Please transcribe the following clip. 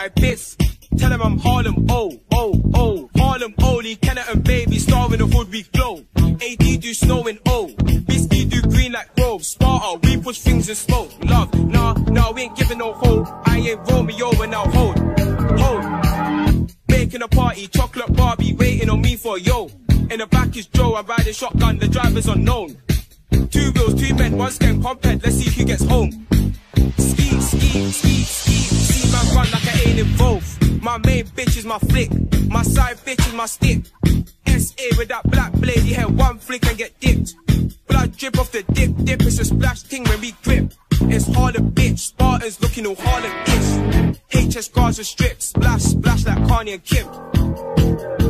I piss. Tell him I'm Harlem, oh, oh, oh. Harlem, only Kenneth and baby, star in the hood, we glow. AD do snowing, oh. Bisky do green like Grove. Sparta, we push things in smoke. Love, nah, nah, we ain't giving no hope. I ain't Romeo and I'll hold, hold. Making a party, chocolate Barbie, waiting on me for yo. In the back is Joe, I'm riding shotgun, the driver's unknown. Two wheels, two men, one skank, comped, let's see who gets home. Ski, ski, ski, My main bitch is my flick, my side bitch is my stick. SA with that black blade, you head one flick and get dipped. Blood drip off the dip, dip, it's a splash thing when we grip. It's harder, bitch, Spartans looking all hard ish. HS guards are stripped, splash, splash like Kanye and Kim.